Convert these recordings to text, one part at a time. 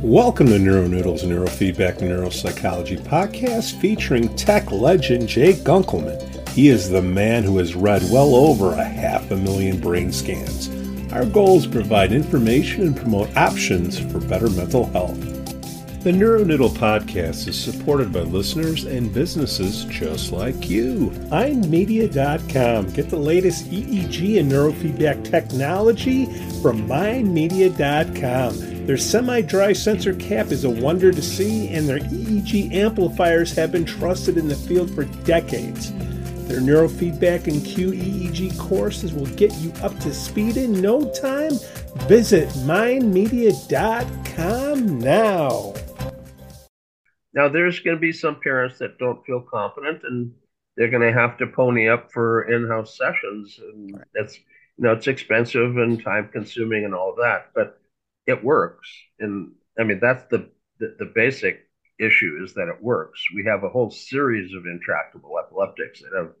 Welcome to NeuroNoodles Neurofeedback and Neuropsychology podcast featuring tech legend Jay Gunkelman. He is the man who has read well over a half a million brain scans. Our goal is to provide information and promote options for better mental health. The NeuroNoodle podcast is supported by listeners and businesses just like you. MindMedia.com. Get the latest EEG and neurofeedback technology from MindMedia.com. Their semi dry sensor cap is a wonder to see, and their EEG amplifiers have been trusted in the field for decades. Their neurofeedback and QEEG courses will get you up to speed in no time. Visit mindmedia.com now. Now, there's going to be some parents that don't feel confident, and they're going to have to pony up for in-house sessions, and that's you know it's expensive and time-consuming and all of that. But it works. And I mean, that's the, the, the basic issue is that it works. We have a whole series of intractable epileptics that have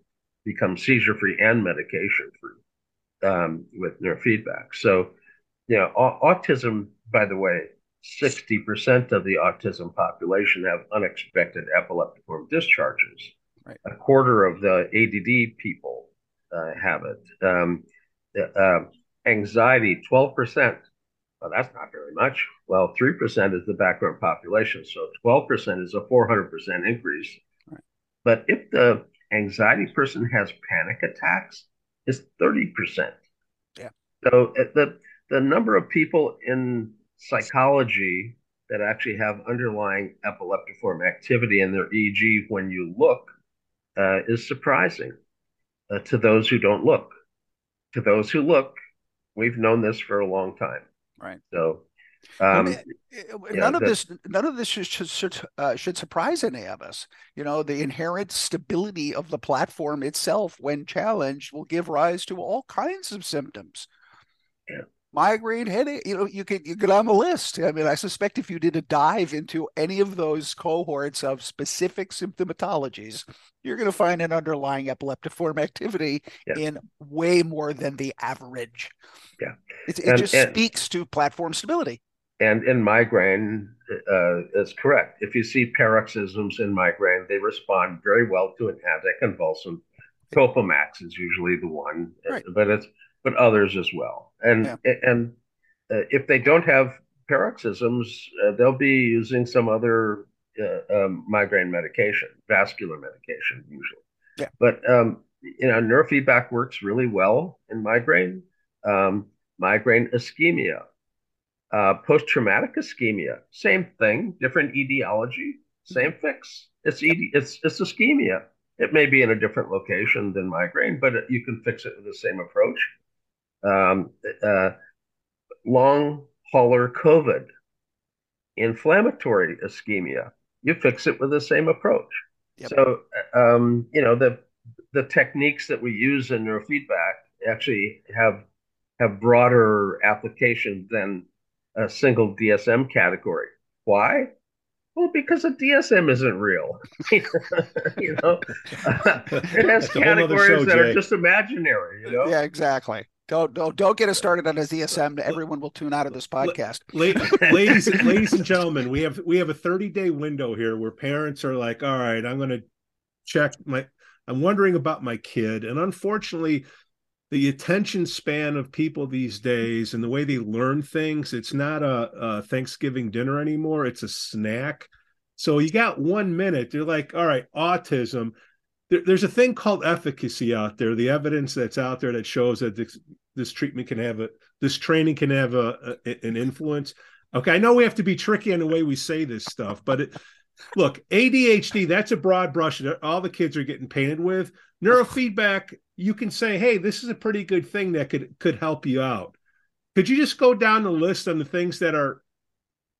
become seizure free and medication free um, with neurofeedback. So, you know, autism, by the way, 60% of the autism population have unexpected epileptiform discharges. Right. A quarter of the ADD people uh, have it. Um, uh, anxiety, 12% well, that's not very much. Well, 3% is the background population. So 12% is a 400% increase. Right. But if the anxiety person has panic attacks, it's 30%. Yeah. So uh, the, the number of people in psychology that actually have underlying epileptiform activity in their EEG when you look uh, is surprising uh, to those who don't look. To those who look, we've known this for a long time. Right. So um, none yeah, of this, none of this should should, uh, should surprise any of us. You know, the inherent stability of the platform itself, when challenged, will give rise to all kinds of symptoms. Yeah migraine headache you know you could you get on the list. I mean i suspect if you did a dive into any of those cohorts of specific symptomatologies you're going to find an underlying epileptiform activity in way more than the average. Yeah. It, it and, just and, speaks to platform stability. And in migraine uh, is correct. If you see paroxysms in migraine they respond very well to an anticonvulsant topamax is usually the one right. but it's but others as well. And yeah. and uh, if they don't have paroxysms, uh, they'll be using some other uh, um, migraine medication, vascular medication usually. Yeah. But um, you know, neurofeedback works really well in migraine. Um, migraine ischemia, uh, post-traumatic ischemia, same thing, different etiology, same fix. It's ED, it's it's ischemia. It may be in a different location than migraine, but you can fix it with the same approach um, uh, long hauler COVID, inflammatory ischemia. You fix it with the same approach. Yep. So, um, you know, the the techniques that we use in neurofeedback actually have have broader application than a single DSM category. Why? Well, because the DSM isn't real. you know, it has categories show, that Jay. are just imaginary. You know? Yeah, exactly. Don't don't don't get us started on his DSM. Everyone will tune out of this podcast. ladies, and, ladies and gentlemen, we have we have a 30 day window here where parents are like, all right, I'm going to check my. I'm wondering about my kid, and unfortunately, the attention span of people these days and the way they learn things, it's not a, a Thanksgiving dinner anymore. It's a snack. So you got one minute. They're like, all right, autism there, there's a thing called efficacy out there, the evidence that's out there that shows that this, this treatment can have a, this training can have a, a, an influence. Okay, I know we have to be tricky in the way we say this stuff, but it, look, ADHD, that's a broad brush that all the kids are getting painted with. Neurofeedback, you can say, hey, this is a pretty good thing that could could help you out. Could you just go down the list on the things that are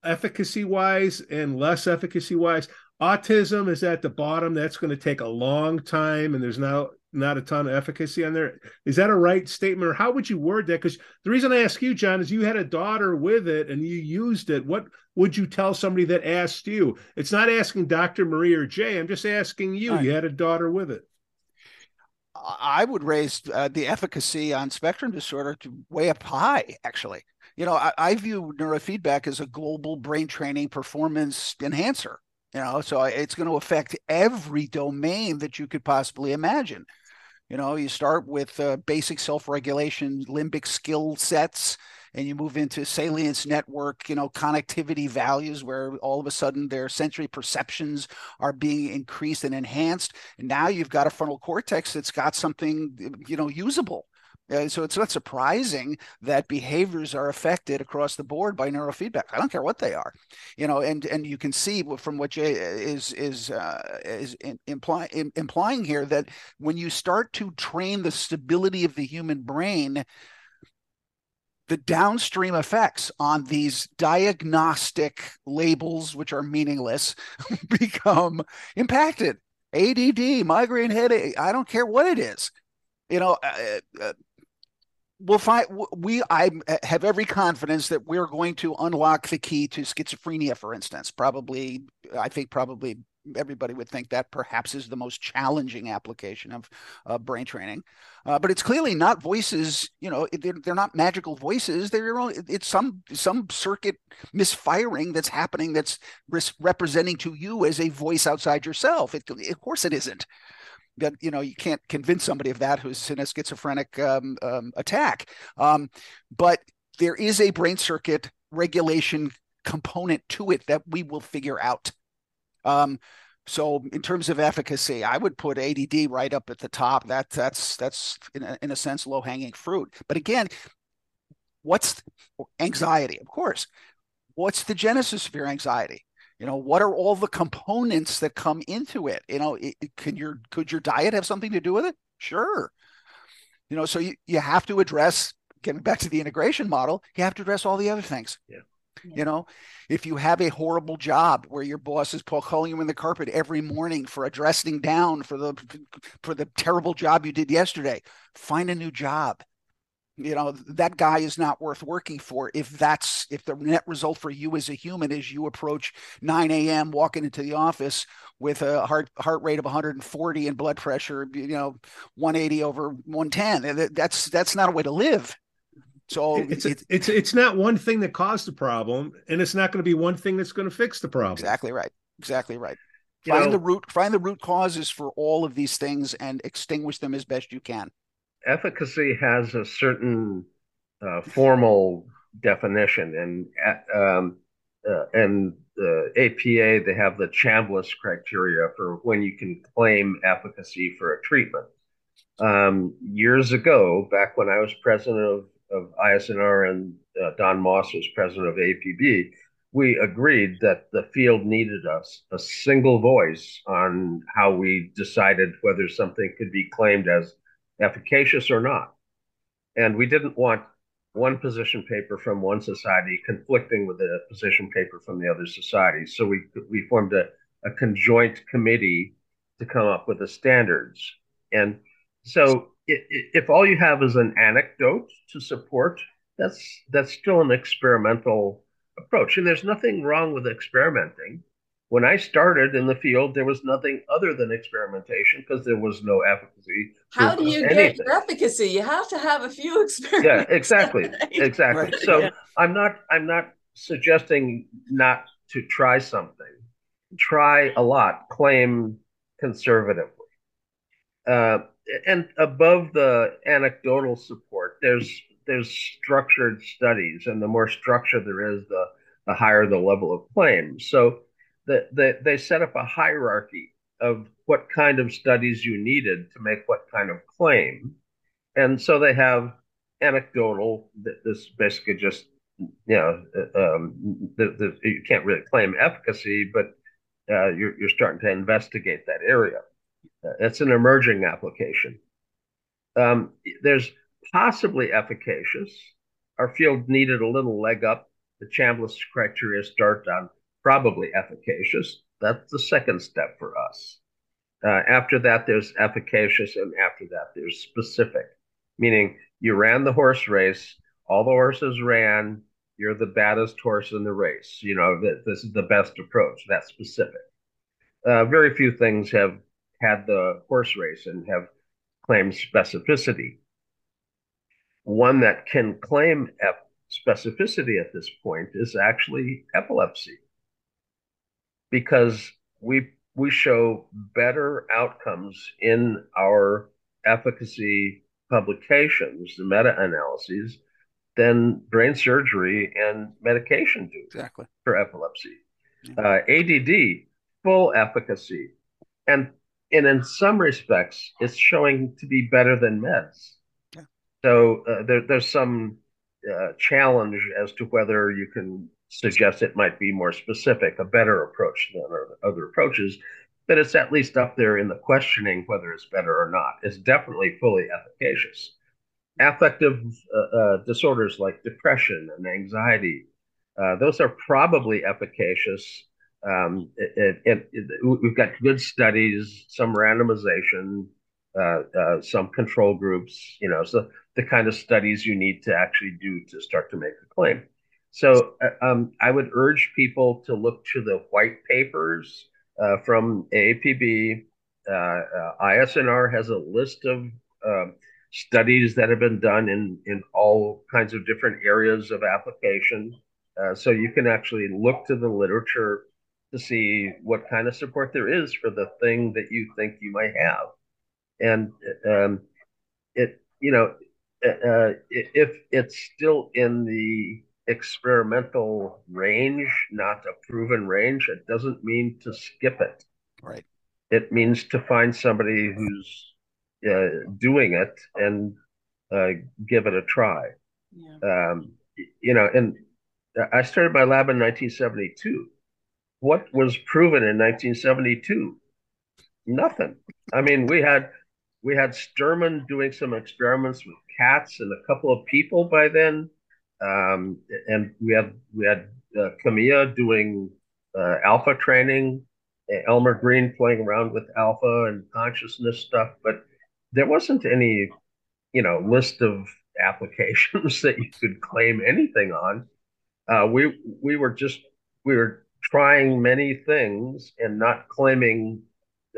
efficacy wise and less efficacy wise? Autism is at the bottom. That's going to take a long time and there's now not a ton of efficacy on there. Is that a right statement or how would you word that? Because the reason i ask you john is you had a daughter with it and you used it. What would you tell somebody that asked you? It's not asking dr mari or jay i'm just asking you. Right. you had a daughter with it. I would raise uh, the efficacy on spectrum disorder to way up high actually. You know, I, I view neurofeedback as a global brain training performance enhancer. You know, so it's going to affect every domain that you could possibly imagine. You know, you start with uh, basic self-regulation, limbic skill sets, and you move into salience network, you know, connectivity values where all of a sudden their sensory perceptions are being increased and enhanced. And now you've got a frontal cortex that's got something, you know, usable. Uh, so it's not surprising that behaviors are affected across the board by neurofeedback. I don't care what they are, you know, and and you can see from what Jay is is uh, is implying implying here that when you start to train the stability of the human brain, the downstream effects on these diagnostic labels, which are meaningless, become impacted. ADD, migraine headache, I don't care what it is. You know, uh, uh, we'll find we i have every confidence that we're going to unlock the key to schizophrenia for instance. Probably i think probably everybody would think that perhaps is the most challenging application of uh, brain training. Uh, but it's clearly not voices you know they're, they're not magical voices. They're it's some some circuit misfiring that's happening that's representing to you as a voice outside yourself. It, of course it isn't that you know you can't convince somebody of that who's in a schizophrenic um, um, attack. Um, but there is a brain circuit regulation component to it that we will figure out. Um, so in terms of efficacy i would put add right up at the top. That that's that's in a, in a sense low hanging fruit. But again what's anxiety? Of course. What's the genesis of your anxiety you know what are all the components that come into it? You know it, it, could your could your diet have something to do with it? Sure. You know so you, you have to address getting back to the integration model you have to address all the other things. Yeah. You know if you have a horrible job where your boss is calling you in the carpet every morning for a dressing down for the for the terrible job you did yesterday find a new job you know that guy is not worth working for. If that's if the net result for you as a human is you approach 9 a.m walking into the office with a heart heart rate of 140 and blood pressure you know 180 over 110 that's that's not a way to live. So it's it's it's, it's not one thing that caused the problem and it's not going to be one thing that's going to fix the problem. Exactly right. Exactly right. Find know, the root find the root causes for all of these things and extinguish them as best you can efficacy has a certain uh, formal definition, and um, uh, and the APA they have the Chambliss criteria for when you can claim efficacy for a treatment. Um, years ago, back when I was president of, of ISNR and uh, Don Moss was president of APB, we agreed that the field needed us a single voice on how we decided whether something could be claimed as efficacious or not. And we didn't want one position paper from one society conflicting with a position paper from the other society. So we we formed a, a conjoint committee to come up with the standards. And so if all you have is an anecdote to support, that's that's still an experimental approach. And there's nothing wrong with experimenting when I started in the field, there was nothing other than experimentation because there was no efficacy. How do you anything. get your efficacy? You have to have a few experiments. Yeah, exactly, exactly. Right. So yeah. I'm not I'm not suggesting not to try something. Try a lot. Claim conservatively. Uh, and above the anecdotal support, there's there's structured studies, and the more structure there is, the the higher the level of claim. So that the, they set up a hierarchy of what kind of studies you needed to make what kind of claim. And so they have anecdotal, this basically just, you know, um, the, the, you can't really claim efficacy, but uh, you're, you're starting to investigate that area. It's an emerging application. Um, there's possibly efficacious. Our field needed a little leg up. The Chambliss criteria start on probably efficacious. That's the second step for us. Uh, after that, there's efficacious, and after that, there's specific, meaning you ran the horse race, all the horses ran, you're the baddest horse in the race. You know, this is the best approach. That's specific. Uh, very few things have had the horse race and have claimed specificity. One that can claim specificity at this point is actually epilepsy because we we show better outcomes in our efficacy publications, the meta-analyses, than brain surgery and medication do exactly for epilepsy. Uh, ADD, full efficacy, and and in some respects, it's showing to be better than meds. Yeah. So uh, there, there's some uh, challenge as to whether you can suggest it might be more specific, a better approach than other approaches. But it's at least up there in the questioning whether it's better or not. It's definitely fully efficacious. Affective uh, uh disorders like depression and anxiety, uh, those are probably efficacious um, it, it, it, we've got good studies, some randomization, uh, uh, some control groups, you know, so the kind of studies you need to actually do to start to make a claim. So uh, um, I would urge people to look to the white papers uh, from AAPB. Uh, uh, ISNR has a list of um, studies that have been done in, in all kinds of different areas of application. so you can actually look to the literature to see what kind of support there is for the thing that you think you might have. And um, it, you know, uh, uh if it's still in the experimental range, not a proven range, it doesn't mean to skip it. Right. It means to find somebody who's uh, doing it and uh, give it a try. Yeah. Um, you know, and I started my lab in 1972 what was proven in 1972? Nothing. I mean, we had we had Sterman doing some experiments with cats and a couple of people by then, um, and we had we had uh, Kamiya doing uh, alpha training, Elmer Green playing around with alpha and consciousness stuff, but there wasn't any, you know, list of applications that you could claim anything on. Uh, we we were just we were trying many things and not claiming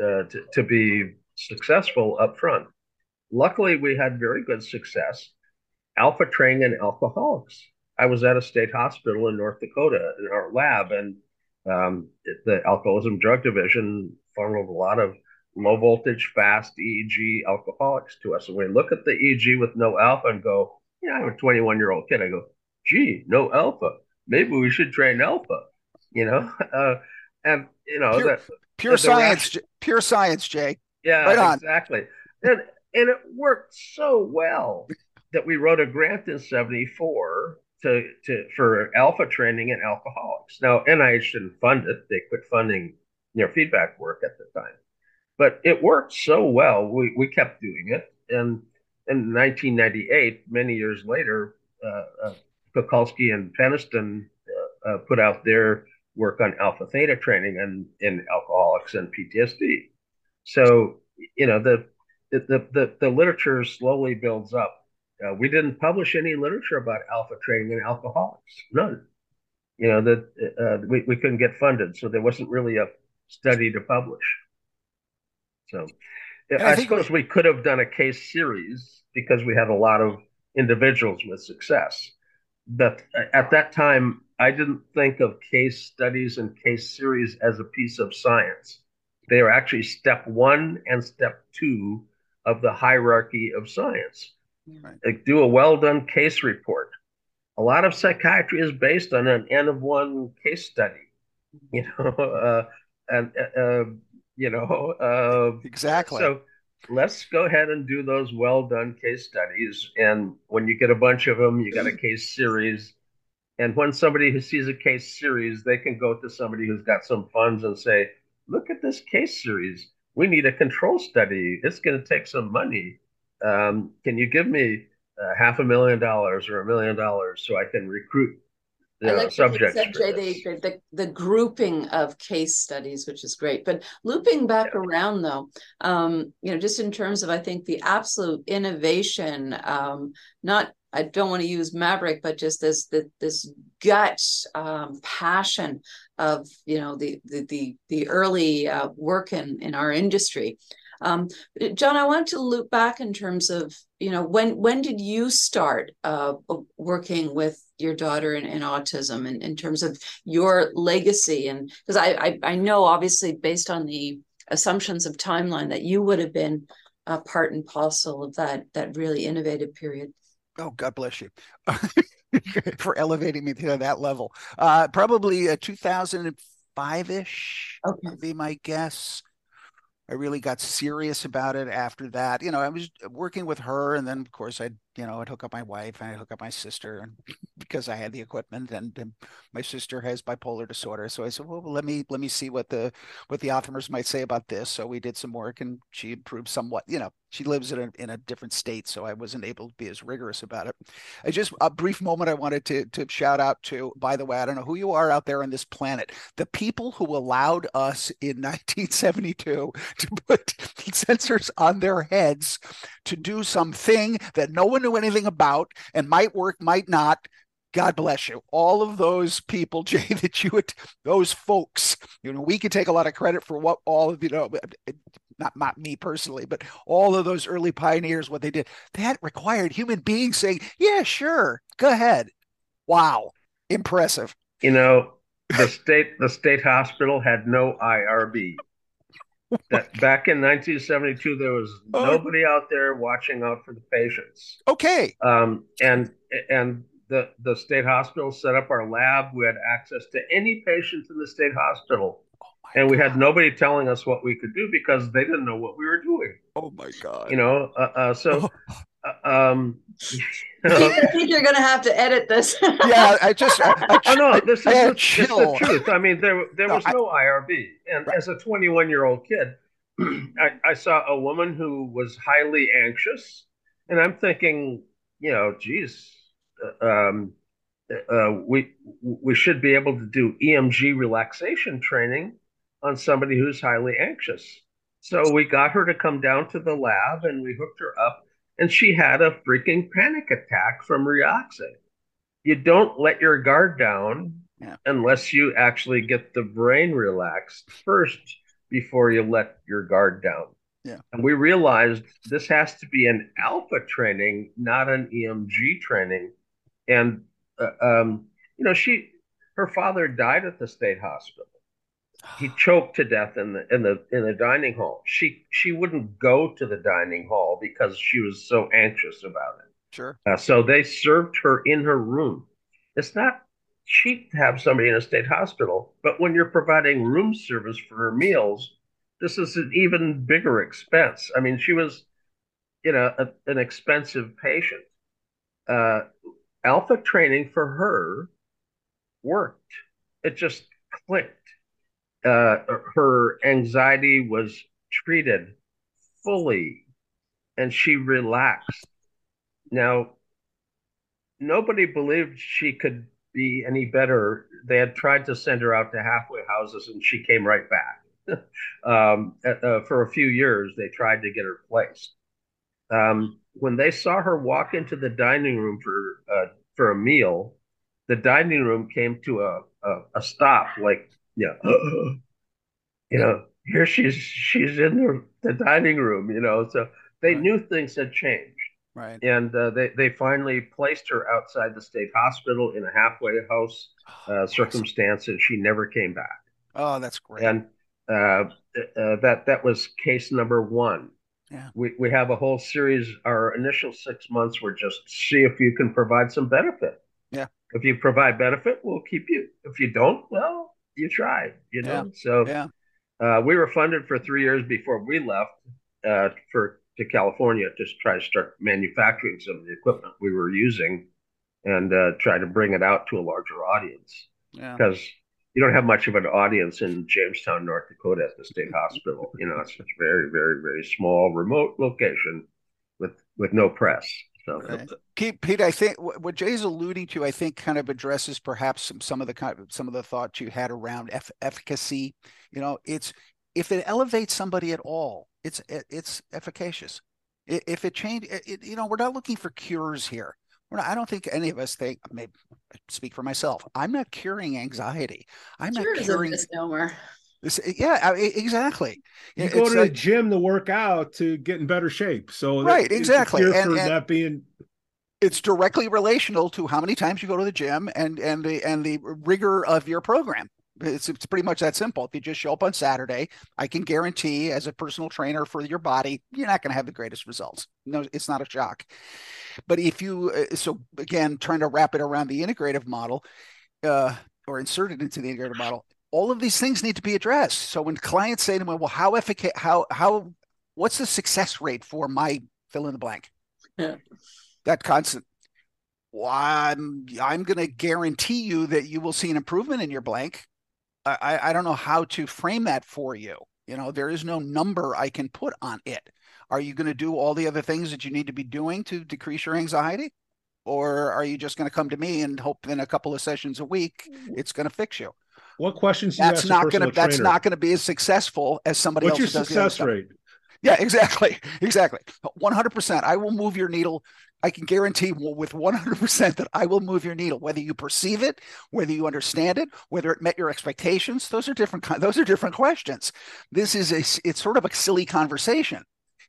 uh, to, to be successful up front. Luckily, we had very good success. Alpha training in alcoholics. I was at a state hospital in North Dakota in our lab, and um, the alcoholism drug division funneled a lot of low voltage, fast EEG alcoholics to us. And we look at the EEG with no alpha and go, yeah, I'm a 21 year old kid. I go, gee, no alpha. Maybe we should train alpha you know, uh, and you know pure, that pure science, pure science, Jay. Yeah, right exactly. And and it worked so well that we wrote a grant in '74 to to for alpha training in alcoholics. Now NIH didn't fund it; they quit funding neurofeedback work at the time. But it worked so well, we we kept doing it. And in 1998, many years later, uh, uh, Kulkosky and Peniston uh, uh, put out their work on alpha theta training and in alcoholics and PTSD. So you know the the the, the literature slowly builds up. Uh, we didn't publish any literature about alpha training in alcoholics, none. You know that uh, we we couldn't get funded, so there wasn't really a study to publish. So I, I suppose we... we could have done a case series because we had a lot of individuals with success. But at that time, I didn't think of case studies and case series as a piece of science. They are actually step one and step two of the hierarchy of science. Right. Like do a well done case report. A lot of psychiatry is based on an N of one case study, you know, uh, and uh, uh, you know uh, exactly. So let's go ahead and do those well done case studies. And when you get a bunch of them, you got a case series and when somebody who sees a case series, they can go to somebody who's got some funds and say, look at this case series. We need a control study. It's going to take some money. Um, can you give me uh, half a million dollars or a million dollars so I can recruit the I like subjects? Said, Jay, the, the, the, grouping of case studies, which is great. But looping back yeah. around, though, um, you know, just in terms of, I think, the absolute innovation, um, not I don't want to use maverick, but just this this, this gut um, passion of you know the the the, the early uh, work in in our industry. Um, John, I wanted to loop back in terms of you know when when did you start uh, working with your daughter in, in autism and in, in terms of your legacy and because I, I I know obviously based on the assumptions of timeline that you would have been a part and parcel of that that really innovative period. Oh, God bless you. for elevating me to that level. Uh, probably a 2005 ish okay. would be my guess. I really got serious about it after that. You know, I was working with her, and then of course I'd you know I'd hook up my wife and I'd hook up my sister, and because I had the equipment, and, and, my sister has bipolar disorder, so I said, well, let me let me see what the what the Optimers might say about this. So we did some work, and she improved somewhat. You know, she lives in a in a different state, so I wasn't able to be as rigorous about it. I just a brief moment I wanted to to shout out to. By the way, I don't know who you are out there on this planet. The people who allowed us in 1972 to put sensors on their heads to do something that no one anything about and might work, might not. God bless you. All of those people, Jay, that you would, those folks, you know, we could take a lot of credit for what all of, you know, not, not me personally, but all of those early pioneers, what they did, that required human beings saying, yeah, sure, go ahead. Wow. Impressive. You know, the state, the state hospital had no IRB. that back in 1972 there was oh. nobody out there watching out for the patients. Okay. Um, and and the the state hospital set up our lab. We had access to any patients in the state hospital. Oh and we had nobody telling us what we could do because they didn't know what we were doing. Oh my god. You know uh, uh, so uh, um I think you're going to have to edit this. yeah, I just. I, I, oh no, this is the, this the, truth. I mean, there there was no, no IRB, and right. as a 21 year old kid, I, I saw a woman who was highly anxious, and I'm thinking, you know, geez, uh, um, uh, we we should be able to do EMG relaxation training on somebody who's highly anxious. So we got her to come down to the lab, and we hooked her up and she had a freaking panic attack from Rioxin. You don't let your guard down yeah. unless you actually get the brain relaxed first before you let your guard down. Yeah. And we realized this has to be an alpha training, not an EMG training. And, uh, um, you know, she, her father died at the state hospital he choked to death in the in the in the dining hall. She she wouldn't go to the dining hall because she was so anxious about it. Sure. Uh, so they served her in her room. It's not cheap to have somebody in a state hospital, but when you're providing room service for her meals, this is an even bigger expense. I mean, she was, you know, a, an expensive patient. Uh, alpha training for her worked. It just clicked uh, her anxiety was treated fully and she relaxed. Now, nobody believed she could be any better. They had tried to send her out to halfway houses and she came right back. um, uh, for a few years, they tried to get her placed. Um, when they saw her walk into the dining room for uh, for a meal, the dining room came to a, a, a stop, like yeah, you know, here she's she's in the, the dining room, you know, so they right. knew things had changed. Right. And uh, they, they finally placed her outside the state hospital in a halfway house oh, uh, circumstance, and she never came back. Oh, that's great. And uh, uh, that that was case number one. Yeah. We, we have a whole series. Our initial six months were just see if you can provide some benefit. Yeah. If you provide benefit, we'll keep you. If you don't, well, you tried, you know. Yeah. So yeah. Uh, we were funded for three years before we left uh, for to California to try to start manufacturing some of the equipment we were using and uh, try to bring it out to a larger audience. Because yeah. you don't have much of an audience in Jamestown, North Dakota at the state hospital. You know, it's a very, very, very small, remote location with with no press. So, right. Pete, Pete, I think what Jay's alluding to, I think, kind of addresses perhaps some, some of the kind of, some of the thoughts you had around eff- efficacy. You know, it's if it elevates somebody at all, it's it's efficacious. If it change, it, you know, we're not looking for cures here. Not, I don't think any of us think. Maybe speak for myself. I'm not curing anxiety. I'm Cure not curing. misnomer. This, yeah, exactly. You it's go to like, the gym to work out to get in better shape. So right, exactly. And, and, that being it's directly relational to how many times you go to the gym and and the and the rigor of your program. It's, it's pretty much that simple. If you just show up on Saturday, I can guarantee, as a personal trainer for your body, you're not going to have the greatest results. No, it's not a shock. But if you, uh, so again, trying to wrap it around the integrative model, uh, or insert it into the integrative model, all of these things need to be addressed. So when clients say to me, "Well, how efficacious? How how what's the success rate for my fill in the blank?" Yeah. That constant. Well, I'm I'm going to guarantee you that you will see an improvement in your blank. I I don't know how to frame that for you. You know, there is no number I can put on it. Are you going to do all the other things that you need to be doing to decrease your anxiety? Or are you just going to come to me and hope in a couple of sessions a week mm-hmm. it's going to fix you? What questions? that's not going to that's not going to be as successful as somebody What's else. What's your success rate? Yeah, exactly, exactly. One hundred percent. I will move your needle. I can guarantee with one hundred percent that I will move your needle, whether you perceive it, whether you understand it, whether it met your expectations. Those are different. Those are different questions. This is a. It's sort of a silly conversation.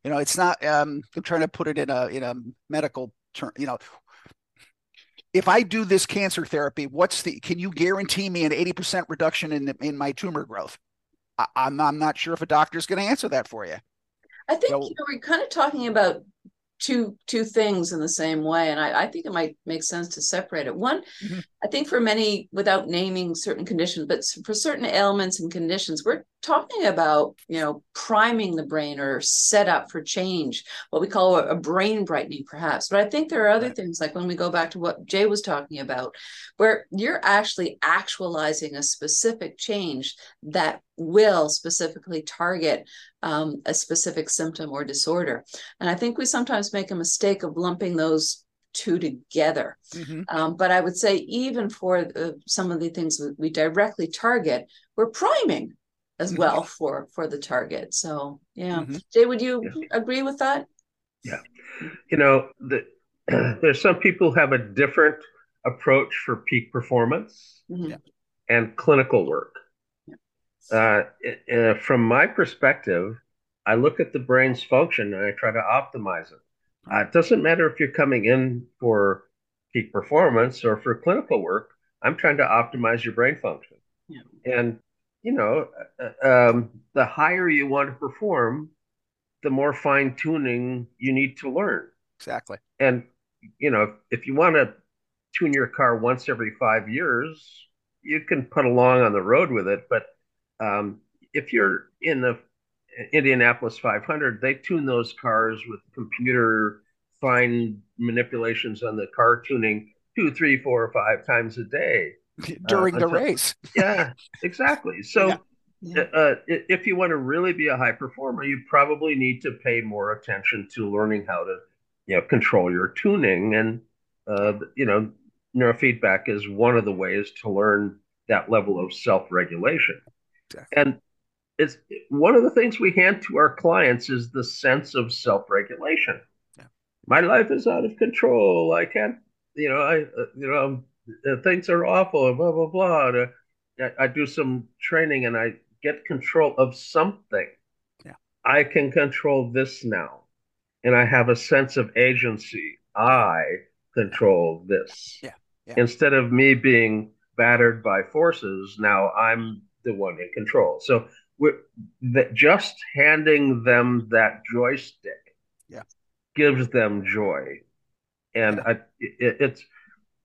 You know, it's not. Um, I'm trying to put it in a in a medical term. You know, if I do this cancer therapy, what's the? Can you guarantee me an 80% reduction in in my tumor growth? I, am I'm, I'm not sure if a doctor's going to answer that for you. I think so, you know we're kind of talking about two two things in the same way and I, I, think it might make sense to separate it one mm-hmm. I think for many without naming certain conditions but for certain ailments and conditions we're talking about you know priming the brain or set up for change what we call a, brain brightening perhaps but i think there are other things like when we go back to what jay was talking about where you're actually actualizing a specific change that will specifically target um, a specific symptom or disorder. And I think we sometimes make a mistake of lumping those two together. Mm-hmm. Um, but I would say, even for the, some of the things that we directly target, we're priming as mm-hmm. well for for the target. So, yeah, mm-hmm. Jay, would you yeah. agree with that? Yeah, you know, the, there's some people have a different approach for peak performance mm-hmm. and clinical work uh, uh, from my perspective, I look at the brain's function and I try to optimize it. Uh, it doesn't matter if you're coming in for peak performance or for clinical work. I'm trying to optimize your brain function. Yeah. And, you know, uh, um, the higher you want to perform, the more fine tuning you need to learn. Exactly. And, you know, if, if you want to tune your car once every five years, you can put along on the road with it. But um, if you're in the Indianapolis 500, they tune those cars with computer fine manipulations on the car tuning two, three, four, or five times a day during uh, the until, race. yeah, exactly. So. Yeah. Yeah. Uh, if you want to really be a high performer, you probably need to pay more attention to learning how to, you know, control your tuning. And uh, you know, neurofeedback is one of the ways to learn that level of self-regulation. Exactly. And it's one of the things we hand to our clients is the sense of self-regulation. Yeah. My life is out of control. I can't, you know, I, uh, you know, uh, things are awful. Blah blah blah. Uh, I, I do some training and I get control of something. Yeah. I can control this now, and I have a sense of agency. I control this. Yeah. yeah. Instead of me being battered by forces, now I'm the one in control. So that just handing them that joystick yeah. gives them joy, and yeah. I, it, it's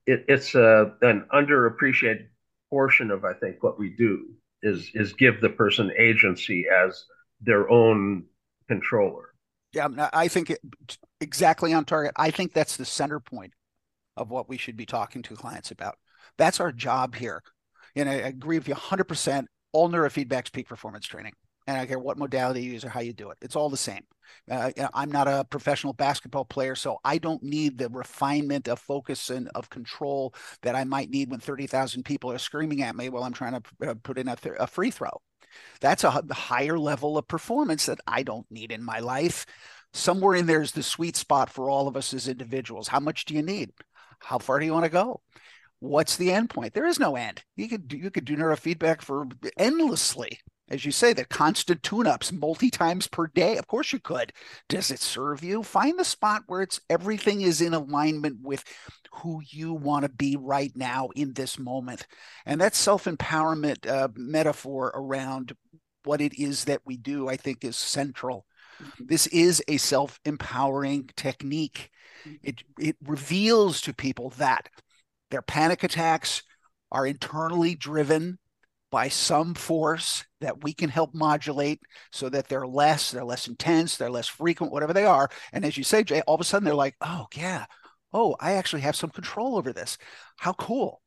it, it's a, an underappreciated portion of I think what we do is is give the person agency as their own controller. Yeah, I think it, exactly on target. I think that's the center point of what we should be talking to clients about. That's our job here. And I agree with you 100% all neurofeedback's peak performance training. And I don't care what modality you use or how you do it. It's all the same. Uh, I'm not a professional basketball player, so I don't need the refinement of focus and of control that I might need when 30,000 people are screaming at me while I'm trying to uh, put in a, th- a free throw. That's a higher level of performance that I don't need in my life. Somewhere in there is the sweet spot for all of us as individuals. How much do you need? How far do you want to go? What's the end point? There is no end. You could do, you could do neurofeedback for endlessly, as you say, the constant tune-ups multi times per day. Of course you could. Does it serve you? Find the spot where it's everything is in alignment with who you want to be right now in this moment. And that self-empowerment uh, metaphor around what it is that we do, I think, is central. Mm-hmm. This is a self-empowering technique. Mm-hmm. It it reveals to people that their panic attacks are internally driven by some force that we can help modulate so that they're less, they're less intense, they're less frequent, whatever they are. And as you say, Jay, all of a sudden they're like, oh, yeah, oh, I actually have some control over this. How cool.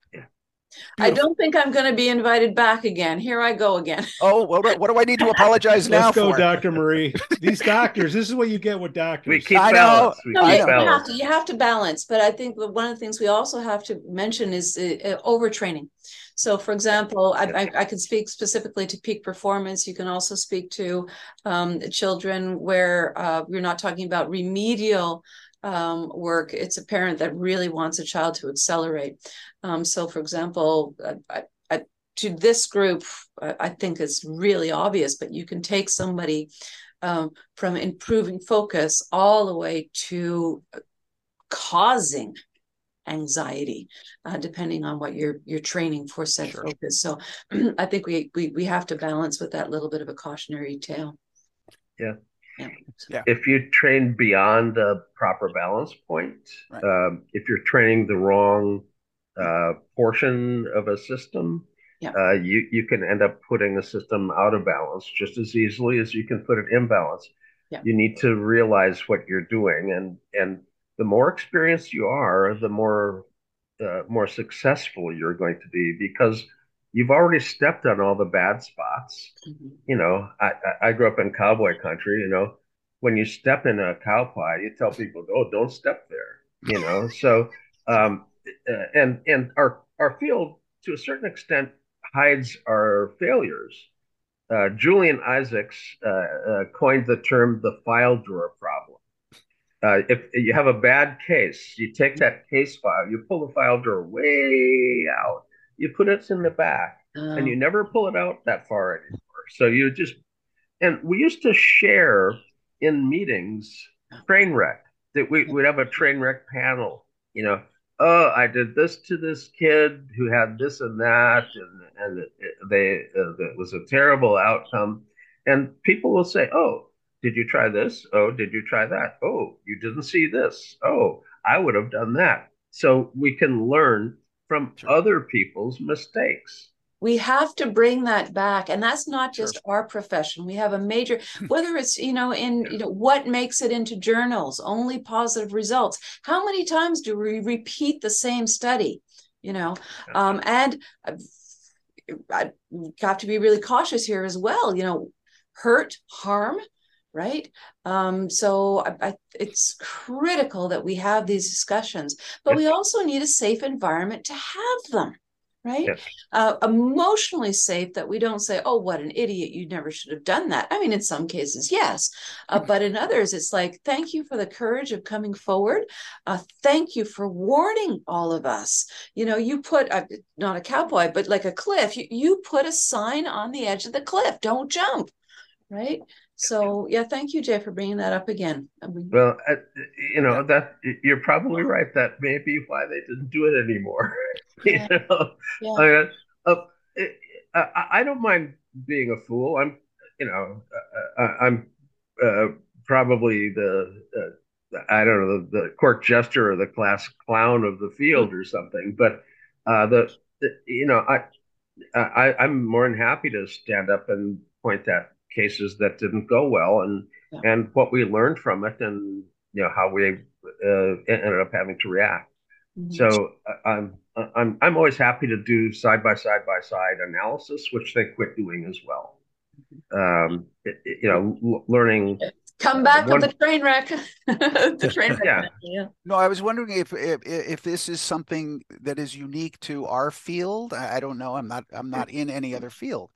I don't think I'm going to be invited back again. Here I go again. Oh, what, what do I need to apologize now Let's go, for? Dr. Mari. These doctors, this is what you get with doctors. We keep I balance. We no, keep you, balance. Have to, you have to balance. But I think one of the things we also have to mention is uh, uh overtraining. So, for example, I, I, I, can speak specifically to peak performance. You can also speak to um, children where uh, you're not talking about remedial um, work. It's a parent that really wants a child to accelerate. Um, so, for example, I, I, to this group, I think it's really obvious, but you can take somebody um, from improving focus all the way to causing anxiety, uh, depending on what you're you're training for said sure. focus. So I think we, we we have to balance with that little bit of a cautionary tale. Yeah. Yeah. If you train beyond a proper balance point, right. um, if you're training the wrong uh, portion of a system, yeah. uh, you you can end up putting a system out of balance just as easily as you can put it in balance. Yeah. You need to realize what you're doing, and and the more experienced you are, the more uh, more successful you're going to be because you've already stepped on all the bad spots. Mm-hmm. You know, I, I grew up in cowboy country. You know, when you step in a cow pie, you tell people, "Oh, don't step there." You know, so um, uh, and and our our field to a certain extent hides our failures. Uh, Julian Isaacs uh, uh coined the term the file drawer problem uh, if you have a bad case, you take that case file, you pull the file drawer way out, you put it in the back, oh. and you oh. never pull it out that far anymore. So you just, and we used to share in meetings train wreck that we would have a train wreck panel, you know. Oh, I did this to this kid who had this and that, and and they uh, it was a terrible outcome. And people will say, "Oh, did you try this? Oh, did you try that? Oh, you didn't see this. Oh, I would have done that. So we can learn from sure. other people's mistakes. We have to bring that back. And that's not just sure. our profession. We have a major, whether it's, you know, in, you know, what makes it into journals, only positive results. How many times do we repeat the same study? You know, um, and I have to be really cautious here as well. You know, hurt, harm, right? Um, so I, I, it's critical that we have these discussions, but we also need a safe environment to have them, right? Yes. Uh, emotionally safe that we don't say, "Oh, what an idiot! You never should have done that." I mean, in some cases, yes, uh, but in others, it's like, "Thank you for the courage of coming forward. Uh, thank you for warning all of us." You know, you put a, not a cowboy, but like a cliff. You, you put a sign on the edge of the cliff. Don't jump, right? So yeah, thank you, Jay, for bringing that up again. I mean, well, uh, you know that you're probably right. That may be why they didn't do it anymore. Yeah. you know, yeah. uh, I, I, don't mind being a fool. I'm, you know, uh, uh I'm uh, probably the I don't know the, the, court jester or the class clown of the field or something. But uh, the, the, you know I, I I'm more than happy to stand up and point that cases that didn't go well and yeah. and what we learned from it and you know how we uh, ended up having to react mm-hmm. so uh, i'm i'm i'm always happy to do side by side by side analysis which they quit doing as well mm-hmm. um it, it, you know l- learning come back uh, one... the train wreck the train wreck yeah. yeah no i was wondering if, if if this is something that is unique to our field i don't know i'm not i'm not in any other field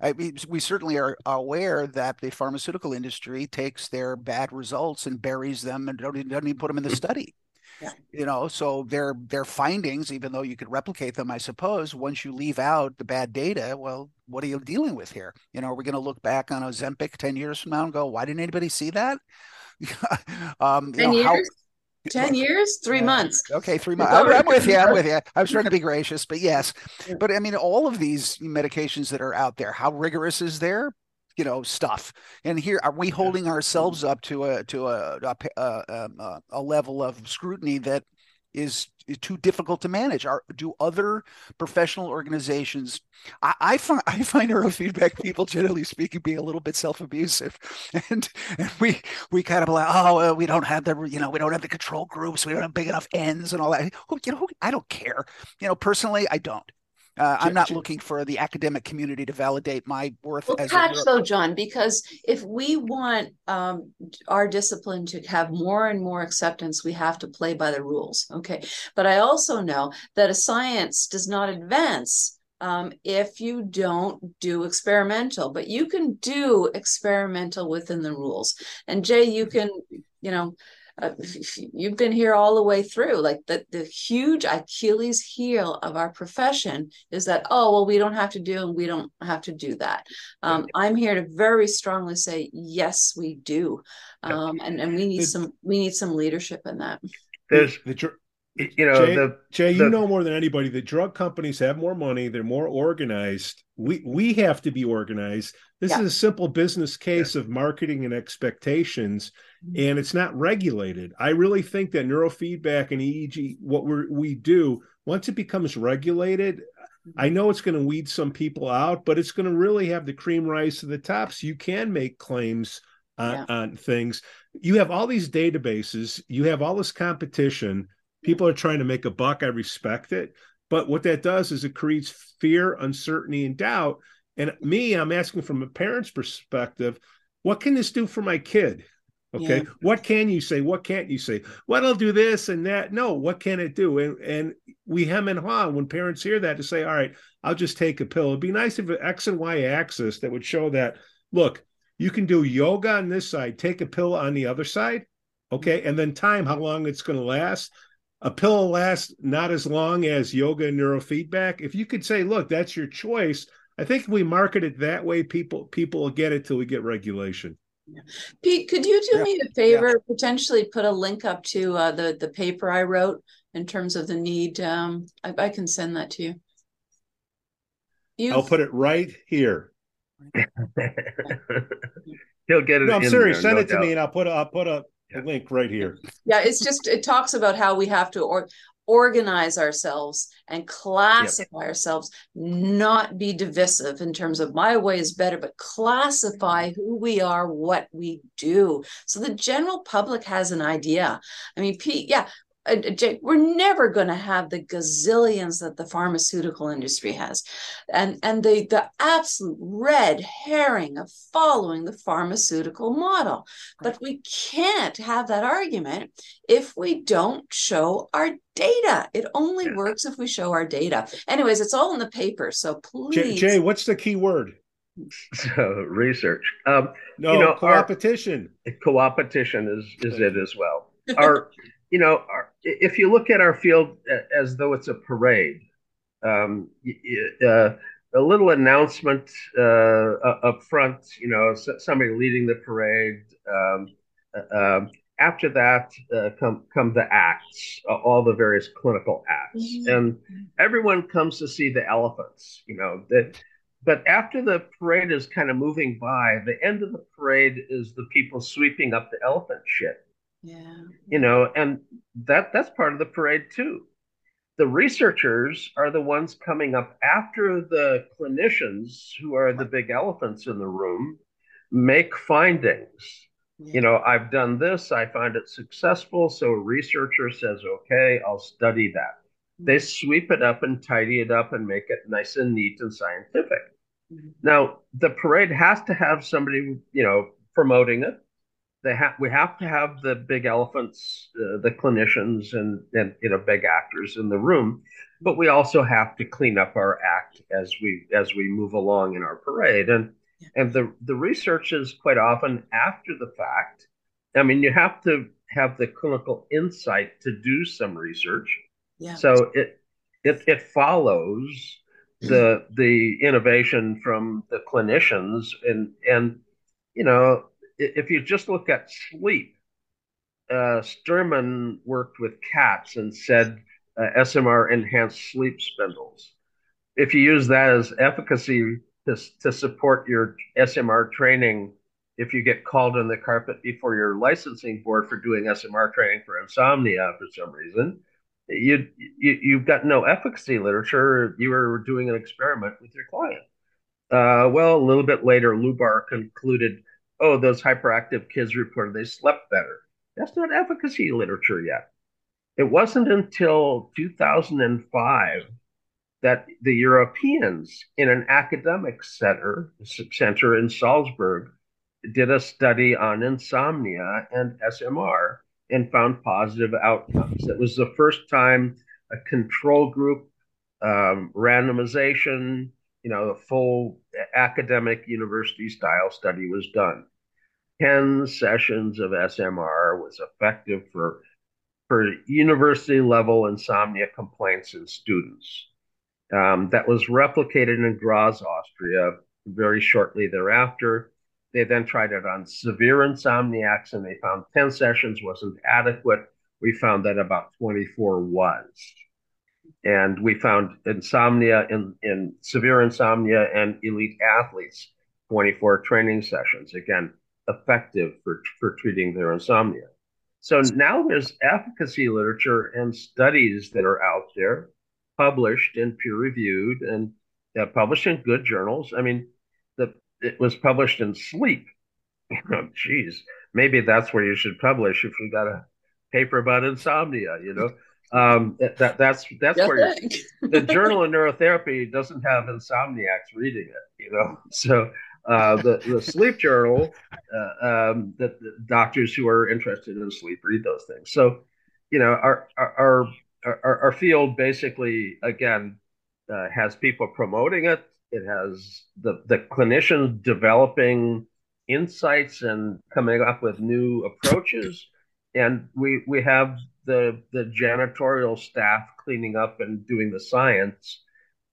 I mean, we certainly are aware that the pharmaceutical industry takes their bad results and buries them and don't, doesn't even put them in the study. Yeah. You know, so their their findings, even though you could replicate them, I suppose, once you leave out the bad data, well, what are you dealing with here? You know, are we going to look back on Ozempic 10 years from now and go, why didn't anybody see that? um, 10 know, years? How, 10 years? Three months. Okay three months. I'm, I'm, with you i'm with you. I was trying to be gracious but yes. But i mean all of these medications that are out there how rigorous is their you know stuff? And here are we holding ourselves up to a to a a, a, um, a, a level of scrutiny that is too difficult to manage. Are do other professional organizations I, I, find i find neurofeedback people generally speaking being a little bit self-abusive. And, and we we kind of like oh uh, we don't have the you know we don't have the control groups. We don't have big enough ends and all that. Who, you know i don't care. You know personally i don't uh, I'm not looking for the academic community to validate my worth. Well, as catch though, John, because if we want um, our discipline to have more and more acceptance, we have to play by the rules. Okay, but I also know that a science does not advance um, if you don't do experimental, but you can do experimental within the rules. And Jay, you can, you know, uh, you've been here all the way through. Like the, the huge achilles heel of our profession is that oh well we don't have to do and we don't have to do that. Um, i'm here to very strongly say yes we do. Um, and, and we need some we need some leadership in that. There's the, you know jay, the, jay the, you know more than anybody that drug companies have more money they're more organized we we have to be organized this yeah. is a simple business case yeah. of marketing and expectations mm-hmm. and it's not regulated i really think that neurofeedback and eeg what we we do once it becomes regulated I mm-hmm. know it's going to weed some people out, but it's going to really have the cream rise to the top. So you can make claims on, yeah. on things. You have all these databases, you have all this competition people are trying to make a buck. I respect it. But what that does is it creates fear, uncertainty, and doubt. And me, I'm asking from a parent's perspective, what can this do for my kid? Okay. Yeah. What can you say? What can't you say? Well, it'll do this and that. No, what can it do? And and we hem and haw when parents hear that to say, all right, I'll just take a pill. It'd be nice if an X and Y axis that would show that, look, you can do yoga on this side, take a pill on the other side. Okay. Mm-hmm. And then time, how long it's going to last a pill lasts not as long as yoga and neurofeedback. If you could say, look, that's your choice, I think if we market it that way, people people will get it till we get regulation. Yeah. Pete, could you do yeah. me a favor? Yeah. Potentially put a link up to uh, the the paper I wrote in terms of the need. Um, I, I can send that to you. you I'll put it right here. He'll get it. No, I'm serious. There, Send no it to me, and I'll put a, I'll put a the link right here. Yeah, it's just it talks about how we have to or, organize ourselves and classify yep. ourselves, not be divisive in terms of my way is better, but classify who we are, what we do. So the general public has an idea. I mean, Pete, yeah, Uh, uh, Jake, we're never going to have the gazillions that the pharmaceutical industry has, and and the the absolute red herring of following the pharmaceutical model. But we can't have that argument if we don't show our data. It only yeah. works if we show our data. Anyways, it's all in the paper, so please. Jay, Jay what's the key word? So uh, research. Um, no, you know, co-opetition. Co-opetition is is it as well. Our you know, if you look at our field as though it's a parade, um, uh, a little announcement uh, up front, you know, somebody leading the parade. Um, uh, um, after that, uh, come come the acts, all the various clinical acts, mm-hmm. and everyone comes to see the elephants. You know that. But after the parade is kind of moving by, the end of the parade is the people sweeping up the elephant shit yeah. You know, and that that's part of the parade too. The researchers are the ones coming up after the clinicians, who are the big elephants in the room, make findings. Yeah. You know, I've done this, I find it successful. So a researcher says, okay, I'll study that. Mm-hmm. They sweep it up and tidy it up and make it nice and neat and scientific. Mm-hmm. Now, the parade has to have somebody, you know, promoting it they have we have to have the big elephants, uh, the clinicians, and and you know big actors in the room, but we also have to clean up our act as we as we move along in our parade. And and the the research is quite often after the fact. I mean, you have to have the clinical insight to do some research. Yeah. So it it it follows the the innovation from the clinicians and and you know if you just look at sleep, uh, Sterman worked with cats and said uh, SMR enhanced sleep spindles. If you use that as efficacy to, to support your SMR training, if you get called on the carpet before your licensing board for doing SMR training for insomnia for some reason, you, you you've got no efficacy literature. You were doing an experiment with your client. Uh, well, a little bit later, Lubar concluded, oh, those hyperactive kids reported they slept better. That's not efficacy literature yet. It wasn't until 2005 that the Europeans, in an academic center, center in Salzburg, did a study on insomnia and SMR and found positive outcomes. It was the first time a control group um, randomization, you know, a full academic university style study was done. 10 sessions of SMR was effective for, for university level insomnia complaints in students. Um, that was replicated in Graz, Austria, very shortly thereafter. They then tried it on severe insomniacs and they found 10 sessions wasn't adequate. We found that about 24 was. And we found insomnia in, in severe insomnia and elite athletes, 24 training sessions. Again, effective for, for treating their insomnia. So now there's efficacy literature and studies that are out there, published and peer reviewed and uh, published in good journals. I mean, the it was published in Sleep. oh, geez, maybe that's where you should publish if you got a paper about insomnia. You know, um, that that's that's where the Journal of Neurotherapy doesn't have insomniacs reading it. You know, so uh, the the sleep journal uh, um, that doctors who are interested in sleep read those things. So, you know, our our our, our field basically again uh, has people promoting it. It has the the clinicians developing insights and coming up with new approaches, and we we have the the janitorial staff cleaning up and doing the science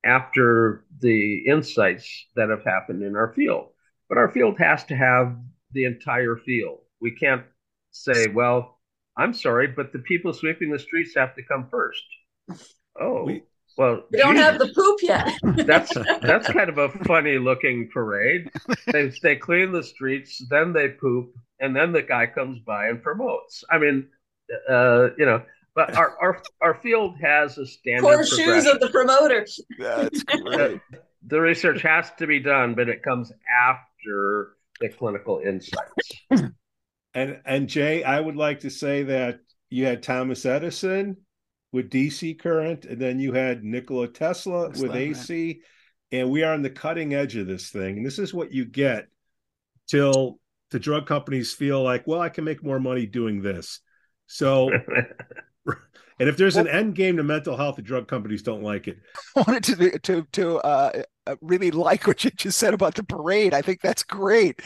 after the insights that have happened in our field. But our field has to have the entire field. We can't say, well, I'm sorry, but the people sweeping the streets have to come first. Oh, we, well, we don't have the poop yet. that's that's kind of a funny looking parade. They they clean the streets, then they poop, and then the guy comes by and promotes. I mean, uh, you know, but our, our our field has a standard. Poor shoes of the promoter. That's great. the research has to be done, but it comes after the clinical insights. And and Jay, I would like to say that you had Thomas Edison with DC current, and then you had Nikola Tesla That's with AC, that. and we are on the cutting edge of this thing. And this is what you get till the drug companies feel like, well, I can make more money doing this. So And if there's well, an end game to mental health, the drug companies don't like it. I wanted to to to uh, uh, really like what you just said about the parade. I think that's great.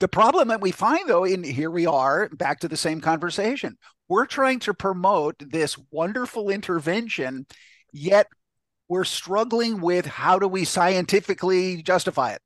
The problem that we find, though, in here we are back to the same conversation. We're trying to promote this wonderful intervention, yet we're struggling with how do we scientifically justify it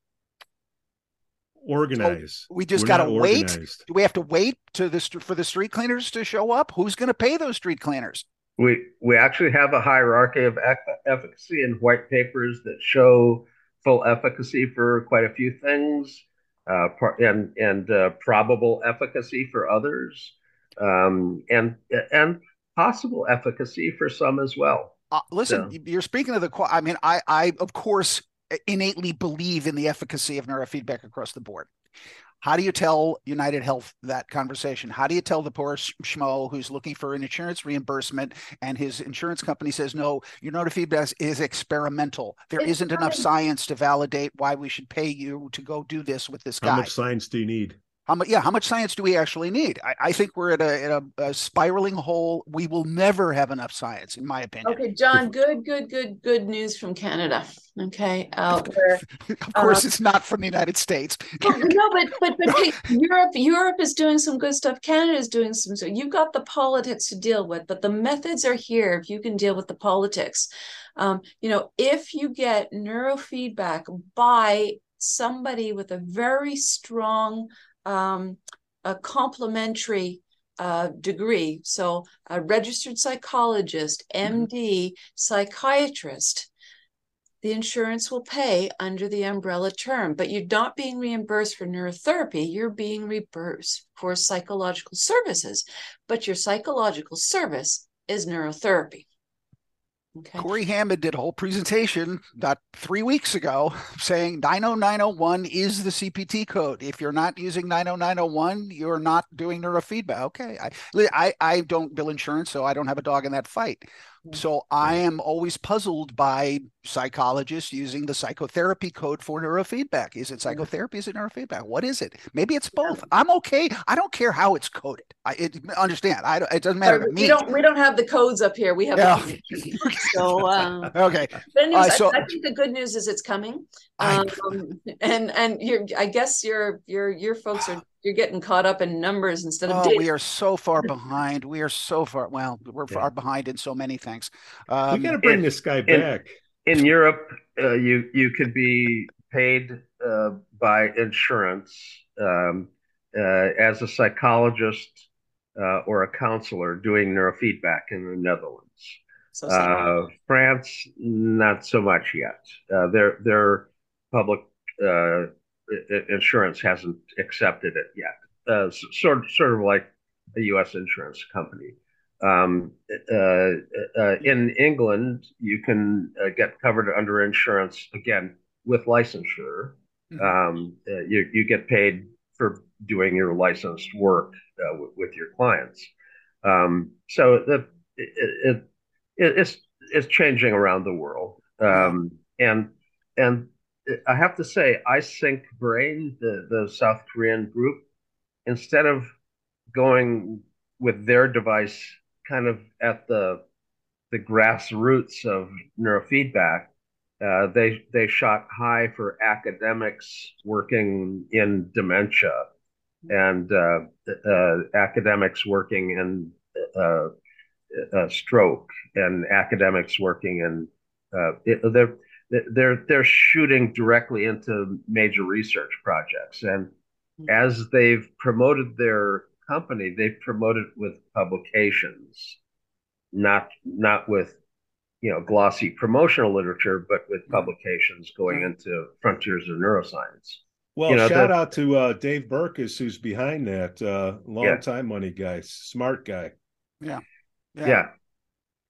organize. So we just got to wait. Do we have to wait to the for the street cleaners to show up? Who's going to pay those street cleaners? we we actually have a hierarchy of efficacy in white papers that show full efficacy for quite a few things, uh, and and uh, probable efficacy for others, um, and and possible efficacy for some as well. Uh, listen, so. you're speaking of the. I mean, I I of course innately believe in the efficacy of neurofeedback across the board. How do you tell United Health that conversation? How do you tell the poor schmo who's looking for an insurance reimbursement and his insurance company says, no, your neurofeedback is experimental. There it's not enough science to validate why we should pay you to go do this with this guy. How much science do you need? How much? Yeah, how much science do we actually need? I, I think we're at a, at a, a, spiraling hole. We will never have enough science, in my opinion. Okay, John. Good, good, good, good news from Canada. Okay, out where, of course, uh, it's not from the United States. no, but but but hey, Europe, Europe is doing some good stuff. Canada is doing some. So you've got the politics to deal with, but the methods are here. If you can deal with the politics, um, you know, if you get neurofeedback by somebody with a very strong um, a complementary uh, degree. So, a registered psychologist, MD, mm-hmm. psychiatrist, the insurance will pay under the umbrella term, but you're not being reimbursed for neurotherapy. You're being reimbursed for psychological services, but your psychological service is neurotherapy. Okay. Corey Hammond did a whole presentation about three weeks ago saying 90901 is the CPT code. If you're not using 90901, you're not doing neurofeedback. Okay. I, I, I don't bill insurance, so I don't have a dog in that fight. So I am always puzzled by psychologists using the psychotherapy code for neurofeedback. Is it psychotherapy? Is it neurofeedback? What is it? Maybe it's both. I'm okay. I don't care how it's coded. I it, understand. I it doesn't matter to me. We don't we don't have the codes up here. We have yeah. so uh, okay. But anyways, uh, so, I, I, think the good news is it's coming. Um, and and you're. I guess your your your folks are you're getting caught up in numbers instead of oh, data. we are so far behind. We are so far well we're yeah. far behind in so many things. Um, we got to bring in, this guy back. in, in europe uh, you you could be paid uh, by insurance um, uh, as a psychologist uh, or a counselor doing neurofeedback in the netherlands. So uh, france not so much yet. Uh, their their public insurance hasn't accepted it yet. Uh, sort sort of like a U.S. insurance company. Um, uh, uh, in England, you can uh, get covered under insurance again with licensure. Mm-hmm. Um, uh, you you get paid for doing your licensed work uh, w- with your clients. Um, so the, it, it, it's it's changing around the world, um, and and I have to say, iSync Brain, the, the South Korean group, instead of going with their device kind of at the the grassroots of neurofeedback, uh, they they shot high for academics working in dementia and uh, uh, academics working in uh, uh, stroke and academics working in uh, it, they're they're they're shooting directly into major research projects and mm-hmm. as they've promoted their company they've promoted with publications not not with you know glossy promotional literature but with mm-hmm. publications going into frontiers of neuroscience well you know, shout the, out to uh, dave burkus who's behind that uh, long yeah. time money guy smart guy yeah yeah, yeah.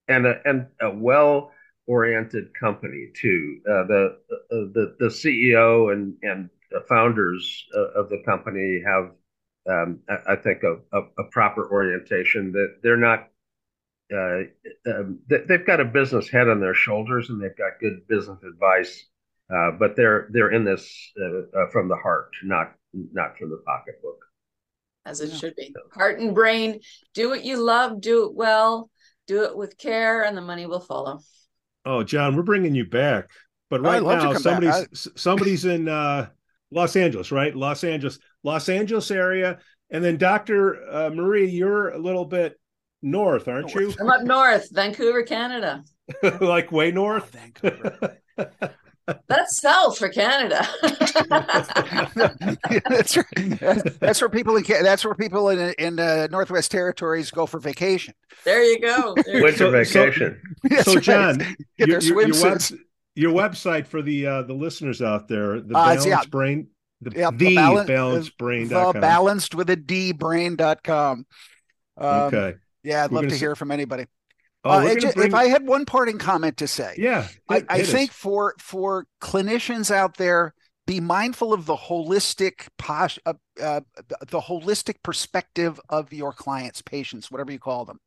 and a, and a well oriented company too. Uh, the, uh, the the CEO and and the founders uh, of the company have, um, I, I, think, a, a, a, proper orientation. That they're not. Uh, um, they've got a business head on their shoulders and they've got good business advice, uh, but they're they're in this uh, from the heart, not not from the pocketbook. As it yeah. should be, heart and brain. Do what you love. Do it well. Do it with care, and the money will follow. Oh, John, we're bringing you back. But right now, somebody's I... somebody's in uh, Los Angeles, right? Los Angeles, Los Angeles area, and then Doctor uh, Mari, you're a little bit north, aren't you? I'm up north, Vancouver, Canada. like way north. Oh, Vancouver. That's south for Canada. that's, right. that's where people in that's where people in in uh, Northwest Territories go for vacation. There you go. There Winter so, vacation. So, so John, Get your, your, your, web, your, website for the uh, the listeners out there, the uh, balanced yeah. brain, the, yeah, the, the balance, balanced brain. The balanced with a D brain.com. Um, okay. Yeah, I'd We're love to hear from anybody. Oh, uh, just, bring... If I had one parting comment to say, yeah, it, I, I think for for clinicians out there, be mindful of the holistic posh, uh, uh, the holistic perspective of your clients, patients, whatever you call them.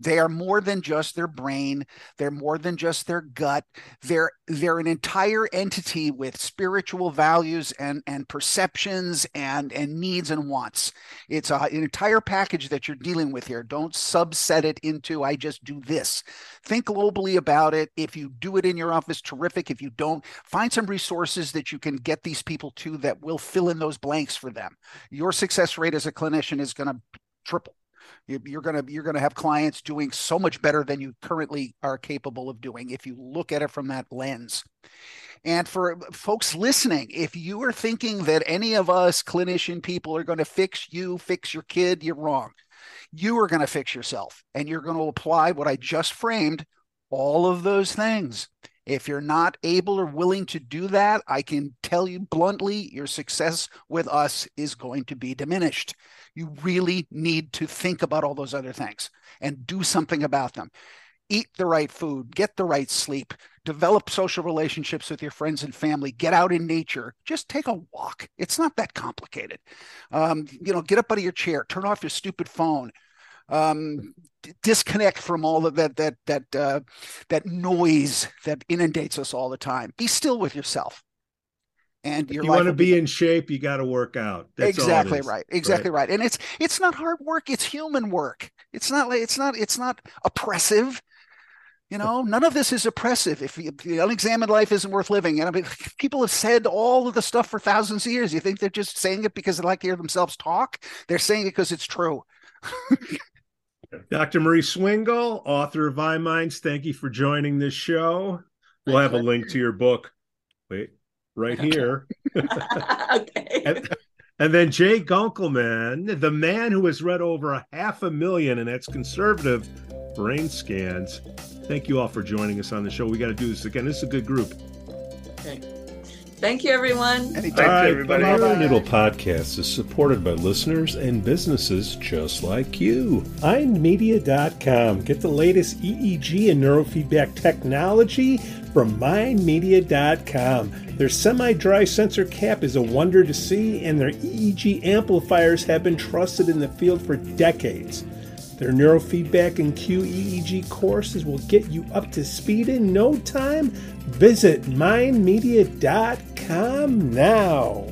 They are more than just their brain. They're more than just their gut. They're they're an entire entity with spiritual values and and perceptions and and needs and wants. It's a, an entire package that you're dealing with here. Don't subset it into I just do this. Think globally about it. If you do it in your office, terrific. If you don't, find some resources that you can get these people to that will fill in those blanks for them. Your success rate as a clinician is going to triple you're going to you're going to have clients doing so much better than you currently are capable of doing if you look at it from that lens. And for folks listening if you are thinking that any of us clinician people are going to fix you fix your kid you're wrong. You are going to fix yourself and you're going to apply what i just framed all of those things if you're not able or willing to do that, I can tell you bluntly, your success with us is going to be diminished. You really need to think about all those other things and do something about them. Eat the right food, get the right sleep, develop social relationships with your friends and family, get out in nature, just take a walk. It's not that complicated. Um, you know, get up out of your chair, turn off your stupid phone, um, disconnect from all of that that that uh, that noise that inundates us all the time. Be still with yourself. And you want to be, be in shape, you got to work out. That's exactly right. Exactly right. right. And it's it's not hard work. It's human work. It's not like it's not it's not oppressive. You know, none of this is oppressive. If, if the unexamined life isn't worth living, and I mean, people have said all of the stuff for thousands of years. You think they're just saying it because they like to hear themselves talk? They're saying it because it's true. Dr. Mari Swingle, author of iMinds, thank you for joining this show. We'll have a link to your book. Wait, right here. okay. and, and, then Jay Gunkelman, the man who has read over a half a million, and that's conservative brain scans. Thank you all for joining us on the show. We got to do this again. This is a good group. Okay. Thank you, everyone. Anytime. All right, everybody. NeuroNoodle Podcast is supported by listeners and businesses just like you. MindMedia.com. Get the latest EEG and neurofeedback technology from MindMedia.com. Their semi dry sensor cap is a wonder to see, and their EEG amplifiers have been trusted in the field for decades. Their neurofeedback and QEEG courses will get you up to speed in no time. Visit mindmedia.com now.